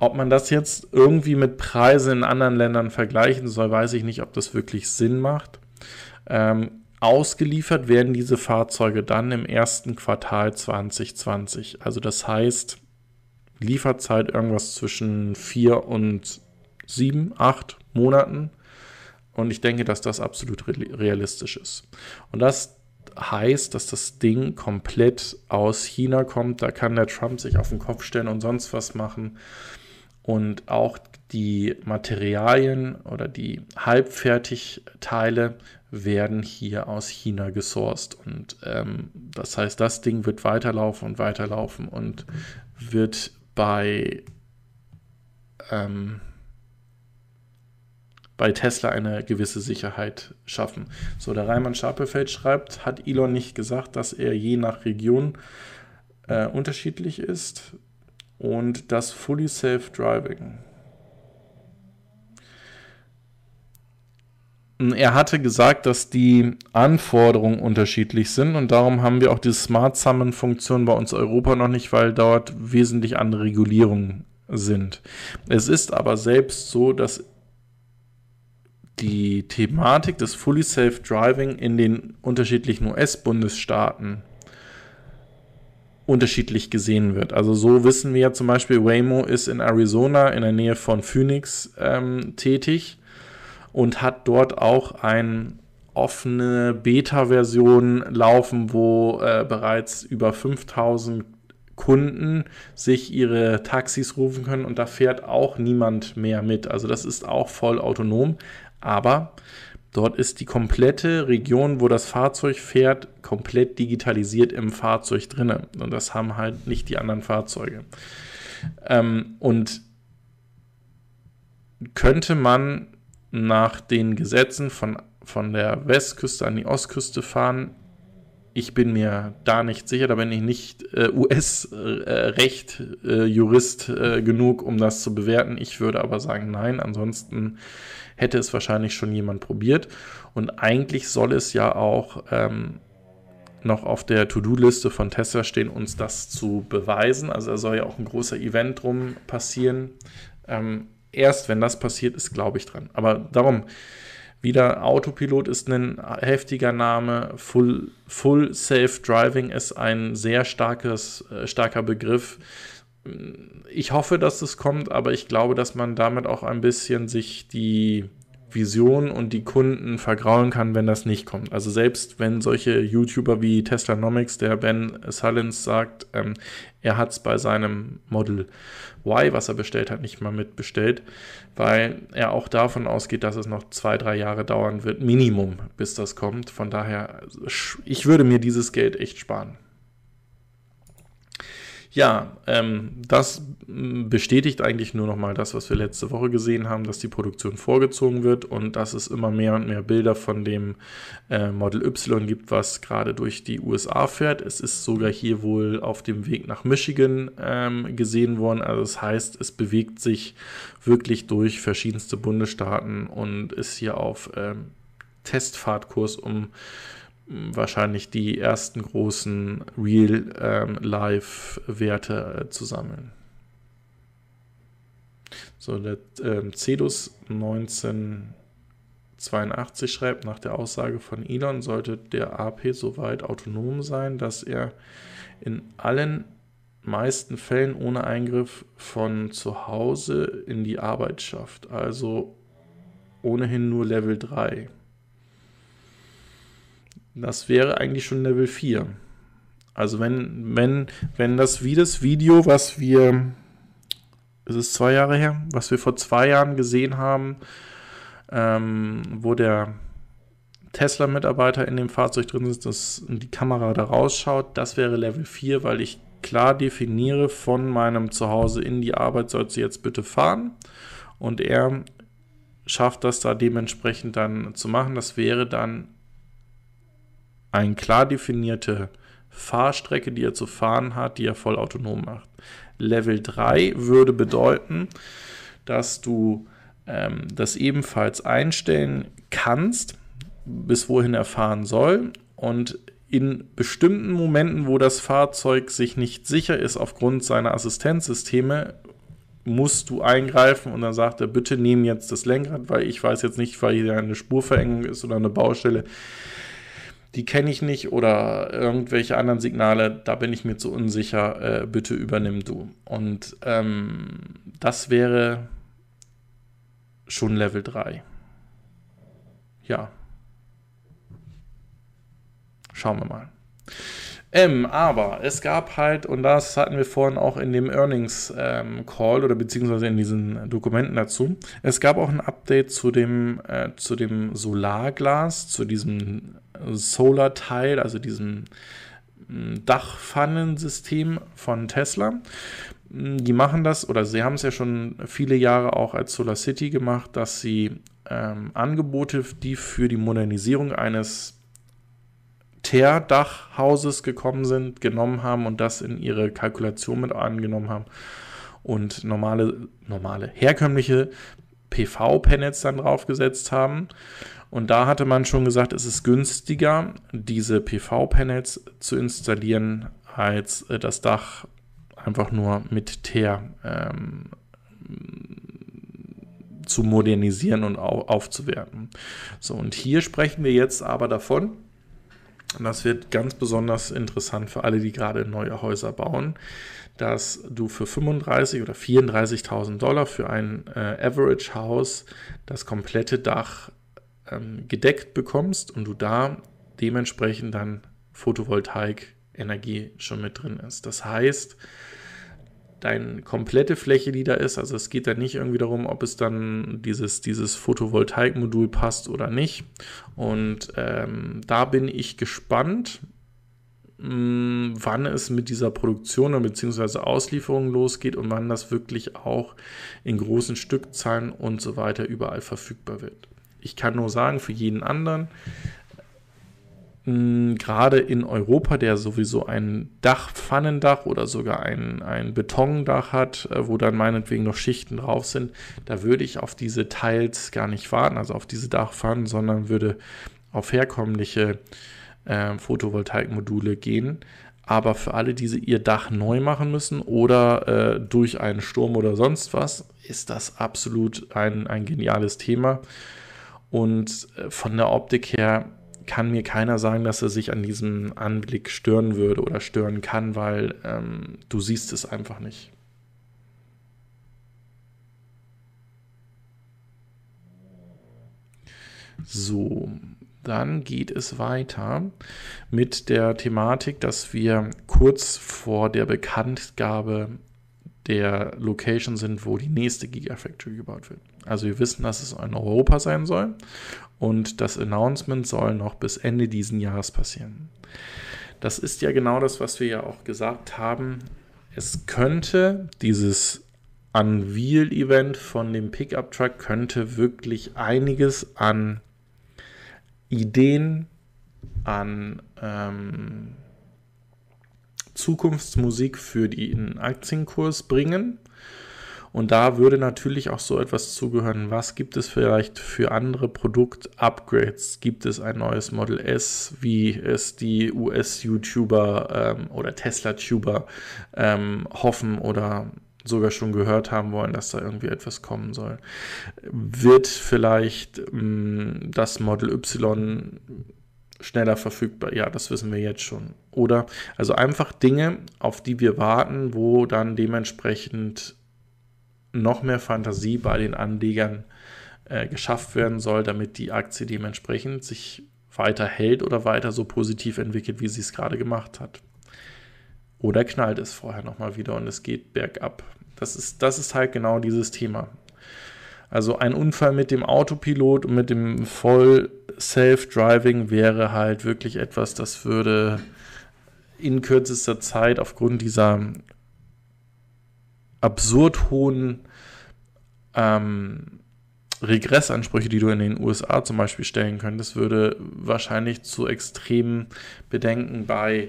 Ob man das jetzt irgendwie mit Preisen in anderen Ländern vergleichen soll, weiß ich nicht, ob das wirklich Sinn macht. Ähm, ausgeliefert werden diese Fahrzeuge dann im ersten Quartal 2020. Also das heißt, Lieferzeit irgendwas zwischen vier und sieben, acht Monaten. Und ich denke, dass das absolut realistisch ist. Und das heißt, dass das Ding komplett aus China kommt. Da kann der Trump sich auf den Kopf stellen und sonst was machen. Und auch die Materialien oder die Halbfertigteile werden hier aus China gesourced. Und ähm, das heißt, das Ding wird weiterlaufen und weiterlaufen und wird bei ähm, bei Tesla eine gewisse Sicherheit schaffen. So, der Reimann Stapelfeld schreibt, hat Elon nicht gesagt, dass er je nach Region äh, unterschiedlich ist und das Fully Self-Driving. Er hatte gesagt, dass die Anforderungen unterschiedlich sind und darum haben wir auch die Smart Summon Funktion bei uns Europa noch nicht, weil dort wesentlich andere Regulierungen sind. Es ist aber selbst so, dass die Thematik des Fully Self-Driving in den unterschiedlichen US-Bundesstaaten unterschiedlich gesehen wird. Also so wissen wir ja zum Beispiel, Waymo ist in Arizona in der Nähe von Phoenix ähm, tätig und hat dort auch eine offene Beta-Version laufen, wo äh, bereits über 5000 Kunden sich ihre Taxis rufen können und da fährt auch niemand mehr mit. Also das ist auch voll autonom. Aber dort ist die komplette Region, wo das Fahrzeug fährt, komplett digitalisiert im Fahrzeug drin. Und das haben halt nicht die anderen Fahrzeuge. Ähm, und könnte man nach den Gesetzen von, von der Westküste an die Ostküste fahren, ich bin mir da nicht sicher, da bin ich nicht äh, US-Recht, äh, äh, genug, um das zu bewerten. Ich würde aber sagen, nein. Ansonsten hätte es wahrscheinlich schon jemand probiert. Und eigentlich soll es ja auch ähm, noch auf der To-Do-Liste von Tesla stehen, uns das zu beweisen. Also da soll ja auch ein großer Event drum passieren. Ähm, erst wenn das passiert ist, glaube ich dran. Aber darum wieder, Autopilot ist ein heftiger Name. Full, Full Self-Driving ist ein sehr starkes, äh, starker Begriff. Ich hoffe, dass es kommt, aber ich glaube, dass man damit auch ein bisschen sich die Vision und die Kunden vergraulen kann, wenn das nicht kommt. Also selbst wenn solche YouTuber wie Teslanomics, der Ben Sullins sagt, ähm, er hat es bei seinem Model Y, was er bestellt hat, nicht mal mitbestellt, weil er auch davon ausgeht, dass es noch zwei, drei Jahre dauern wird, Minimum, bis das kommt. Von daher, ich würde mir dieses Geld echt sparen. Ja, ähm, das bestätigt eigentlich nur nochmal das, was wir letzte Woche gesehen haben, dass die Produktion vorgezogen wird und dass es immer mehr und mehr Bilder von dem äh, Model Y gibt, was gerade durch die USA fährt. Es ist sogar hier wohl auf dem Weg nach Michigan ähm, gesehen worden. Also das heißt, es bewegt sich wirklich durch verschiedenste Bundesstaaten und ist hier auf ähm, Testfahrtkurs, um wahrscheinlich die ersten großen Real-Life-Werte ähm, äh, zu sammeln. So, der ähm, CEDUS 1982 schreibt, nach der Aussage von Elon sollte der AP soweit autonom sein, dass er in allen meisten Fällen ohne Eingriff von zu Hause in die Arbeit schafft. Also ohnehin nur Level 3. Das wäre eigentlich schon Level 4. Also wenn, wenn, wenn das wie das Video, was wir, ist es zwei Jahre her, was wir vor zwei Jahren gesehen haben, ähm, wo der Tesla-Mitarbeiter in dem Fahrzeug drin ist, dass die Kamera da rausschaut, das wäre Level 4, weil ich klar definiere von meinem Zuhause in die Arbeit, sollst du jetzt bitte fahren. Und er schafft das da dementsprechend dann zu machen. Das wäre dann eine klar definierte Fahrstrecke, die er zu fahren hat, die er voll autonom macht. Level 3 würde bedeuten, dass du ähm, das ebenfalls einstellen kannst, bis wohin er fahren soll und in bestimmten Momenten, wo das Fahrzeug sich nicht sicher ist aufgrund seiner Assistenzsysteme, musst du eingreifen und dann sagt er, bitte nehmen jetzt das Lenkrad, weil ich weiß jetzt nicht, weil hier eine Spurverengung ist oder eine Baustelle die kenne ich nicht oder irgendwelche anderen Signale, da bin ich mir zu unsicher, äh, bitte übernimm du. Und ähm, das wäre schon Level 3. Ja. Schauen wir mal. Ähm, aber es gab halt, und das hatten wir vorhin auch in dem Earnings ähm, Call oder beziehungsweise in diesen Dokumenten dazu, es gab auch ein Update zu dem, äh, zu dem Solarglas, zu diesem Solar-Teil, also diesem hm, Dachpfannensystem von Tesla. Hm, die machen das, oder sie haben es ja schon viele Jahre auch als Solar City gemacht, dass sie ähm, Angebote, die für die Modernisierung eines Teerdachhauses gekommen sind, genommen haben und das in ihre Kalkulation mit angenommen haben und normale, normale, herkömmliche PV-Panels dann draufgesetzt haben. Und da hatte man schon gesagt, es ist günstiger, diese PV-Panels zu installieren, als äh, das Dach einfach nur mit Teer ähm, zu modernisieren und aufzuwerten. So, und hier sprechen wir jetzt aber davon, und das wird ganz besonders interessant für alle, die gerade neue Häuser bauen, dass du für 35 oder 34.000 Dollar für ein äh, Average Haus das komplette Dach ähm, gedeckt bekommst und du da dementsprechend dann Photovoltaik-Energie schon mit drin ist. Das heißt, deine komplette Fläche, die da ist. Also es geht da nicht irgendwie darum, ob es dann dieses, dieses Photovoltaikmodul passt oder nicht. Und ähm, da bin ich gespannt, mh, mm, wann es mit dieser Produktion bzw. Auslieferung losgeht und wann das wirklich auch in großen Stückzahlen und so weiter überall verfügbar wird. Ich kann nur sagen, für jeden anderen, gerade in Europa, der sowieso ein Dachpfannendach oder sogar ein, ein Betondach hat, äh, wo dann meinetwegen noch Schichten drauf sind, da würde ich auf diese Teils gar nicht warten, also auf diese Dachpfannen, sondern würde auf herkömmliche äh, Photovoltaikmodule gehen. Aber für alle, die ihr Dach neu machen müssen oder äh, durch einen Sturm oder sonst was, ist das absolut ein, ein geniales Thema. Und äh, von der Optik her kann mir keiner sagen, dass er sich an diesem Anblick stören würde oder stören kann, weil ähm, du siehst es einfach nicht. So, dann geht es weiter mit der Thematik, dass wir kurz vor der Bekanntgabe der Location sind, wo die nächste Gigafactory gebaut wird. Also wir wissen, dass es in Europa sein soll und das Announcement soll noch bis Ende diesen Jahres passieren. Das ist ja genau das, was wir ja auch gesagt haben. Es könnte dieses Unveil-Event von dem Pickup-Truck könnte wirklich einiges an Ideen, an ähm, Zukunftsmusik für den Aktienkurs bringen. Und da würde natürlich auch so etwas zugehören. Was gibt es vielleicht für andere Produkt-Upgrades? Gibt es ein neues Model S, wie es die US-YouTuber ähm, oder Tesla-Tuber ähm, hoffen oder sogar schon gehört haben wollen, dass da irgendwie etwas kommen soll? Wird vielleicht ähm, das Model Y schneller verfügbar. Ja, das wissen wir jetzt schon. Oder also einfach Dinge, auf die wir warten, wo dann dementsprechend noch mehr Fantasie bei den Anlegern äh, geschafft werden soll, damit die Aktie dementsprechend sich weiter hält oder weiter so positiv entwickelt, wie sie es gerade gemacht hat. Oder knallt es vorher nochmal wieder und es geht bergab. Das ist, das ist halt genau dieses Thema. Also ein Unfall mit dem Autopilot und mit dem Voll Self-Driving wäre halt wirklich etwas, das würde in kürzester Zeit aufgrund dieser absurd hohen ähm, Regressansprüche, die du in den USA zum Beispiel stellen könntest, würde wahrscheinlich zu extremen Bedenken bei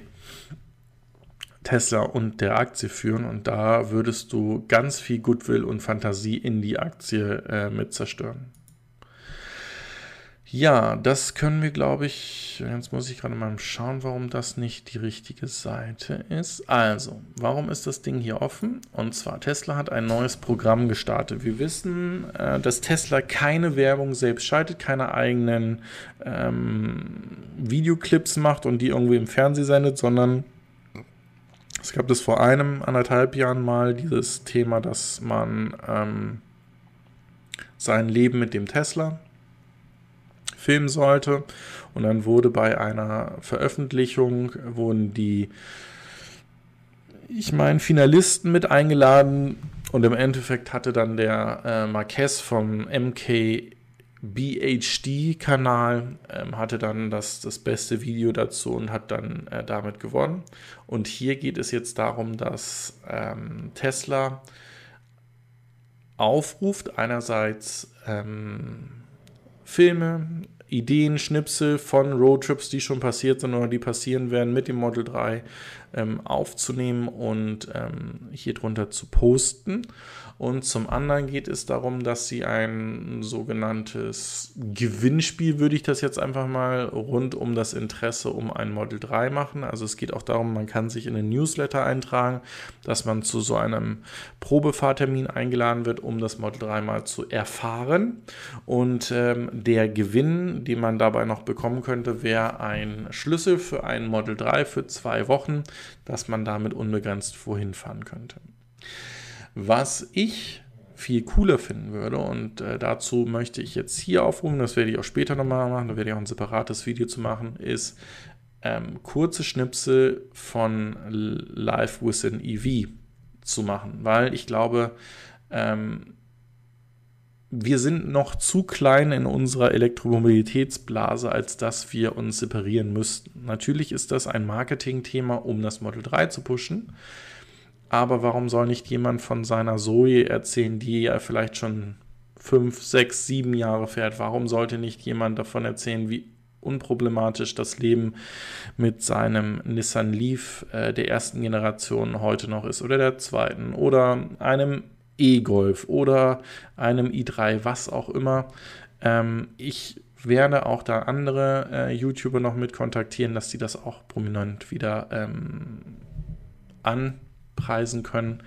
Tesla und der Aktie führen und da würdest du ganz viel Goodwill und Fantasie in die Aktie äh, mit zerstören. Ja, das können wir, glaube ich, jetzt muss ich gerade mal schauen, warum das nicht die richtige Seite ist. Also, warum ist das Ding hier offen? Und zwar, Tesla hat ein neues Programm gestartet. Wir wissen, äh, dass Tesla keine Werbung selbst schaltet, keine eigenen ähm, Videoclips macht und die irgendwie im Fernsehen sendet, sondern es gab das vor einem, anderthalb Jahren mal, dieses Thema, dass man ähm, sein Leben mit dem Tesla filmen sollte. Und dann wurde bei einer Veröffentlichung, wurden die, ich meine, Finalisten mit eingeladen. Und im Endeffekt hatte dann der äh, Marquez vom MK BHD-Kanal ähm, hatte dann das, das beste Video dazu und hat dann äh, damit gewonnen. Und hier geht es jetzt darum, dass ähm, Tesla aufruft, einerseits ähm, Filme, Ideen, Schnipsel von Roadtrips, die schon passiert sind oder die passieren werden, mit dem Model 3 ähm, aufzunehmen und ähm, hier drunter zu posten. Und zum anderen geht es darum, dass sie ein sogenanntes Gewinnspiel, würde ich das jetzt einfach mal rund um das Interesse um ein Model 3 machen. Also es geht auch darum, man kann sich in den Newsletter eintragen, dass man zu so einem Probefahrtermin eingeladen wird, um das Model 3 mal zu erfahren. Und ähm, der Gewinn, den man dabei noch bekommen könnte, wäre ein Schlüssel für ein Model 3 für zwei Wochen, dass man damit unbegrenzt vorhin fahren könnte. Was ich viel cooler finden würde und äh, dazu möchte ich jetzt hier aufrufen, das werde ich auch später nochmal machen, da werde ich auch ein separates Video zu machen, ist ähm, kurze Schnipsel von Live with an EV zu machen, weil ich glaube, ähm, wir sind noch zu klein in unserer Elektromobilitätsblase, als dass wir uns separieren müssten. Natürlich ist das ein Marketingthema, um das Model 3 zu pushen. Aber warum soll nicht jemand von seiner Zoe erzählen, die er vielleicht schon fünf, sechs, sieben Jahre fährt? Warum sollte nicht jemand davon erzählen, wie unproblematisch das Leben mit seinem Nissan Leaf äh, der ersten Generation heute noch ist oder der zweiten oder einem E-Golf oder einem i3, was auch immer. Ähm, ich werde auch da andere äh, YouTuber noch mit kontaktieren, dass sie das auch prominent wieder ähm, an preisen können.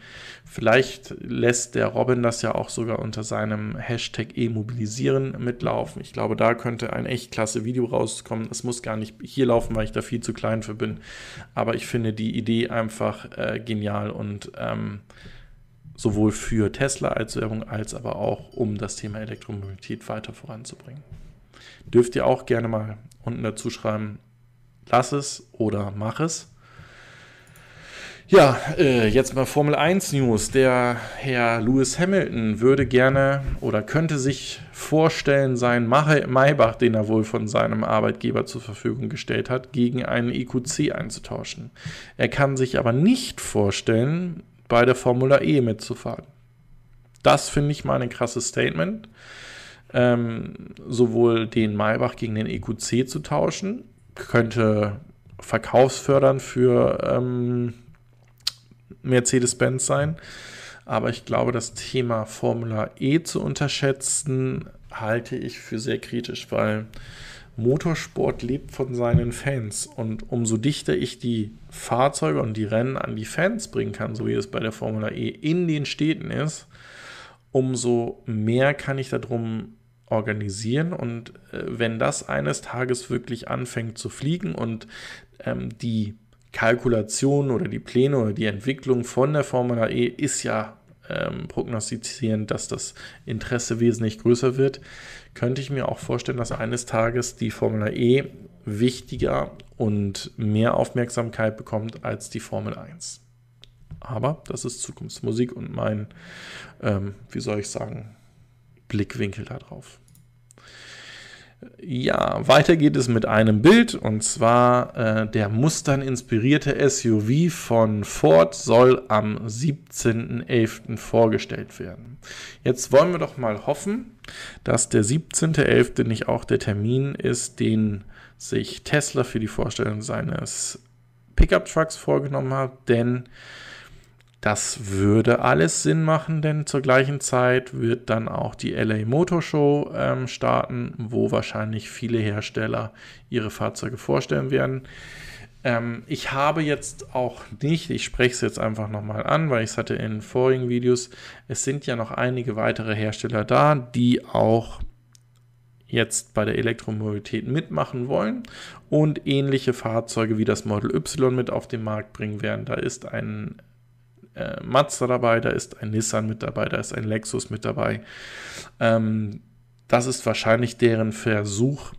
Vielleicht lässt der Robin das ja auch sogar unter seinem Hashtag e-mobilisieren mitlaufen. Ich glaube, da könnte ein echt klasse Video rauskommen. Es muss gar nicht hier laufen, weil ich da viel zu klein für bin. Aber ich finde die Idee einfach äh, genial und ähm, sowohl für Tesla als Werbung als aber auch um das Thema Elektromobilität weiter voranzubringen. Dürft ihr auch gerne mal unten dazu schreiben, lass es oder mach es. Ja, äh, jetzt mal Formel 1 News. Der Herr Lewis Hamilton würde gerne oder könnte sich vorstellen, seinen Maybach, den er wohl von seinem Arbeitgeber zur Verfügung gestellt hat, gegen einen EQC einzutauschen. Er kann sich aber nicht vorstellen, bei der Formula E mitzufahren. Das finde ich mal ein krasses Statement. Ähm, sowohl den Maybach gegen den EQC zu tauschen, könnte verkaufsfördernd für ähm, Mercedes-Benz sein. Aber ich glaube, das Thema Formula E zu unterschätzen, halte ich für sehr kritisch, weil Motorsport lebt von seinen Fans. Und umso dichter ich die Fahrzeuge und die Rennen an die Fans bringen kann, so wie es bei der Formula E in den Städten ist, umso mehr kann ich darum organisieren. Und äh, wenn das eines Tages wirklich anfängt zu fliegen und ähm, die Kalkulation oder die Pläne oder die Entwicklung von der Formula E ist ja ähm, prognostizierend, dass das Interesse wesentlich größer wird, könnte ich mir auch vorstellen, dass eines Tages die Formula E wichtiger und mehr Aufmerksamkeit bekommt als die Formel 1. Aber das ist Zukunftsmusik und mein, ähm, wie soll ich sagen, Blickwinkel darauf. Ja, weiter geht es mit einem Bild und zwar äh, der Mustern inspirierte SUV von Ford soll am 17.11. vorgestellt werden. Jetzt wollen wir doch mal hoffen, dass der 17.11. nicht auch der Termin ist, den sich Tesla für die Vorstellung seines Pickup Trucks vorgenommen hat, denn das würde alles Sinn machen, denn zur gleichen Zeit wird dann auch die LA Motor Show ähm, starten, wo wahrscheinlich viele Hersteller ihre Fahrzeuge vorstellen werden. Ähm, ich habe jetzt auch nicht, ich spreche es jetzt einfach nochmal an, weil ich es hatte in vorigen Videos, es sind ja noch einige weitere Hersteller da, die auch jetzt bei der Elektromobilität mitmachen wollen und ähnliche Fahrzeuge wie das Model Y mit auf den Markt bringen werden. Da ist ein äh, Mazda dabei, da ist ein Nissan mit dabei, da ist ein Lexus mit dabei. Ähm, das ist wahrscheinlich deren Versuch,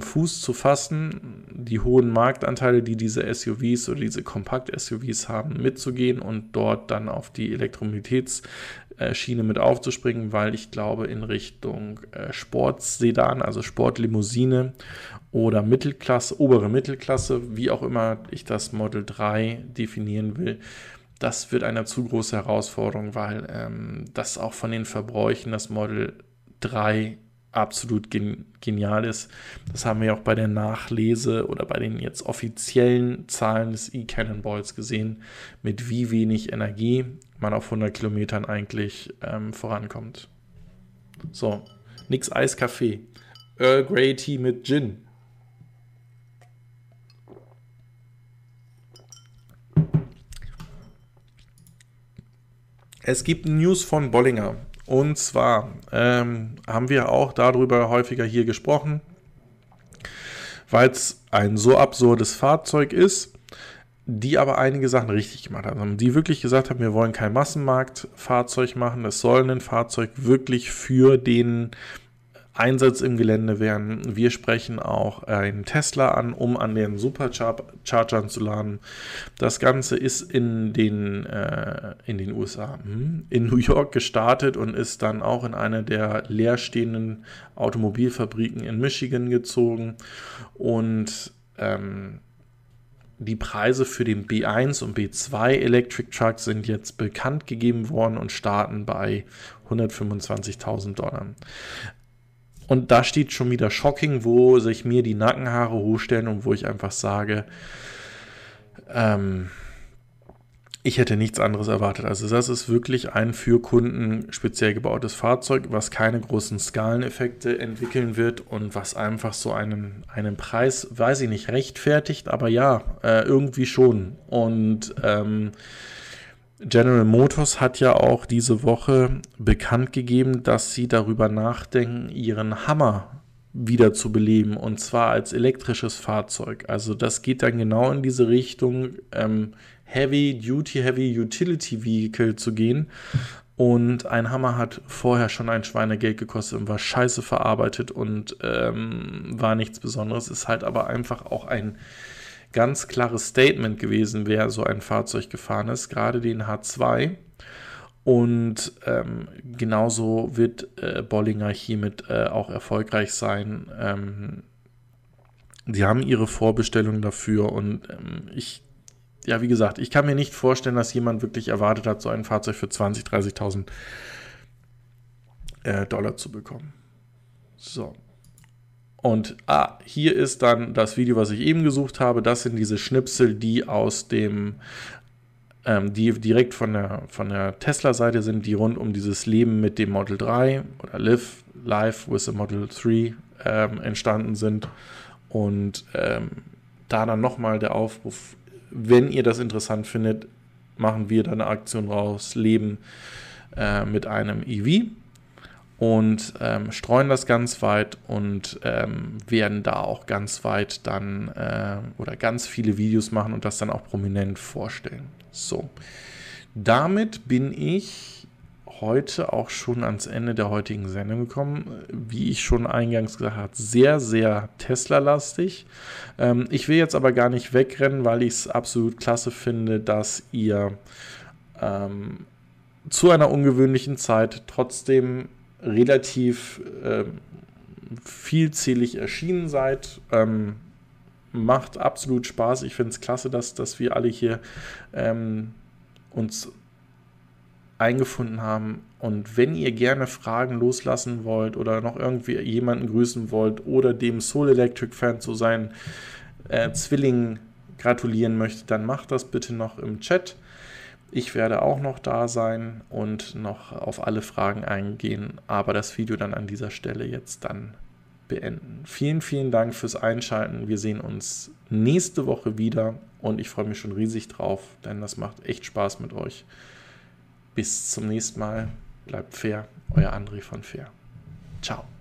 Fuß zu fassen, die hohen Marktanteile, die diese SUVs oder diese Kompakt-SUVs haben, mitzugehen und dort dann auf die Elektromobilitätsschiene mit aufzuspringen, weil ich glaube, in Richtung äh, Sportsedan, also Sportlimousine oder Mittelklasse, obere Mittelklasse, wie auch immer ich das Model 3 definieren will, das wird eine zu große Herausforderung, weil ähm, das auch von den Verbräuchen das Model 3 absolut gen genial ist. Das haben wir auch bei der Nachlese oder bei den jetzt offiziellen Zahlen des E-Cannonballs gesehen, mit wie wenig Energie man auf 100 Kilometern eigentlich ähm, vorankommt. So, nix Eiskaffee. Earl Grey Tea mit Gin. Es gibt News von Bollinger. Und zwar ähm, haben wir auch darüber häufiger hier gesprochen, weil es ein so absurdes Fahrzeug ist, die aber einige Sachen richtig gemacht haben. Die wirklich gesagt haben, wir wollen kein Massenmarktfahrzeug machen, es soll ein Fahrzeug wirklich für den Einsatz im Gelände werden. Wir sprechen auch einen Tesla an, um an den Superchargern zu laden. Das Ganze ist in den, äh, in den USA, hm, in New York gestartet und ist dann auch in eine der leerstehenden Automobilfabriken in Michigan gezogen. Und ähm, die Preise für den B1 und B2 Electric Truck sind jetzt bekannt gegeben worden und starten bei 125.000 Dollar. Und da steht schon wieder Shocking, wo sich mir die Nackenhaare hochstellen und wo ich einfach sage, ähm, ich hätte nichts anderes erwartet. Also das ist wirklich ein für Kunden speziell gebautes Fahrzeug, was keine großen Skaleneffekte entwickeln wird und was einfach so einen, einen Preis, weiß ich nicht, rechtfertigt, aber ja, äh, irgendwie schon. Und ähm, General Motors hat ja auch diese Woche bekannt gegeben, dass sie darüber nachdenken, ihren Hammer wieder zu beleben und zwar als elektrisches Fahrzeug. Also das geht dann genau in diese Richtung, ähm, Heavy Duty, Heavy Utility Vehicle zu gehen. Und ein Hammer hat vorher schon ein Schweinegeld gekostet und war scheiße verarbeitet und ähm, war nichts Besonderes. Ist halt aber einfach auch ein ganz klares Statement gewesen, wer so ein Fahrzeug gefahren ist, gerade den H2. Und ähm, genauso wird äh, Bollinger hiermit äh, auch erfolgreich sein. Ähm, sie haben ihre Vorbestellung dafür und ähm, ich, ja, wie gesagt, ich kann mir nicht vorstellen, dass jemand wirklich erwartet hat, so ein Fahrzeug für 20.000, 30.000 äh, Dollar zu bekommen. So. Und ah, hier ist dann das Video, was ich eben gesucht habe. Das sind diese Schnipsel, die aus dem, ähm, die direkt von der, von der Tesla-Seite sind, die rund um dieses Leben mit dem Model 3 oder Live, Live with the Model 3 ähm, entstanden sind. Und ähm, da dann nochmal der Aufruf, wenn ihr das interessant findet, machen wir da eine Aktion raus, Leben äh, mit einem EV und ähm, streuen das ganz weit und ähm, werden da auch ganz weit dann äh, oder ganz viele Videos machen und das dann auch prominent vorstellen. So, damit bin ich heute auch schon ans Ende der heutigen Sendung gekommen. Wie ich schon eingangs gesagt habe, sehr, sehr Tesla-lastig. Ähm, ich will jetzt aber gar nicht wegrennen, weil ich es absolut klasse finde, dass ihr ähm, zu einer ungewöhnlichen Zeit trotzdem relativ äh, vielzählig erschienen seid. Ähm, macht absolut Spaß. Ich finde es klasse, dass, dass wir alle hier ähm, uns eingefunden haben. Und wenn ihr gerne Fragen loslassen wollt oder noch irgendwie jemanden grüßen wollt oder dem Soul Electric Fan zu seinen äh, Zwillingen gratulieren möchtet, dann macht das bitte noch im Chat. Ich werde auch noch da sein und noch auf alle Fragen eingehen, aber das Video dann an dieser Stelle jetzt dann beenden. Vielen, vielen Dank fürs Einschalten. Wir sehen uns nächste Woche wieder und ich freue mich schon riesig drauf, denn das macht echt Spaß mit euch. Bis zum nächsten Mal. Bleibt fair. Euer André von Fair. Ciao.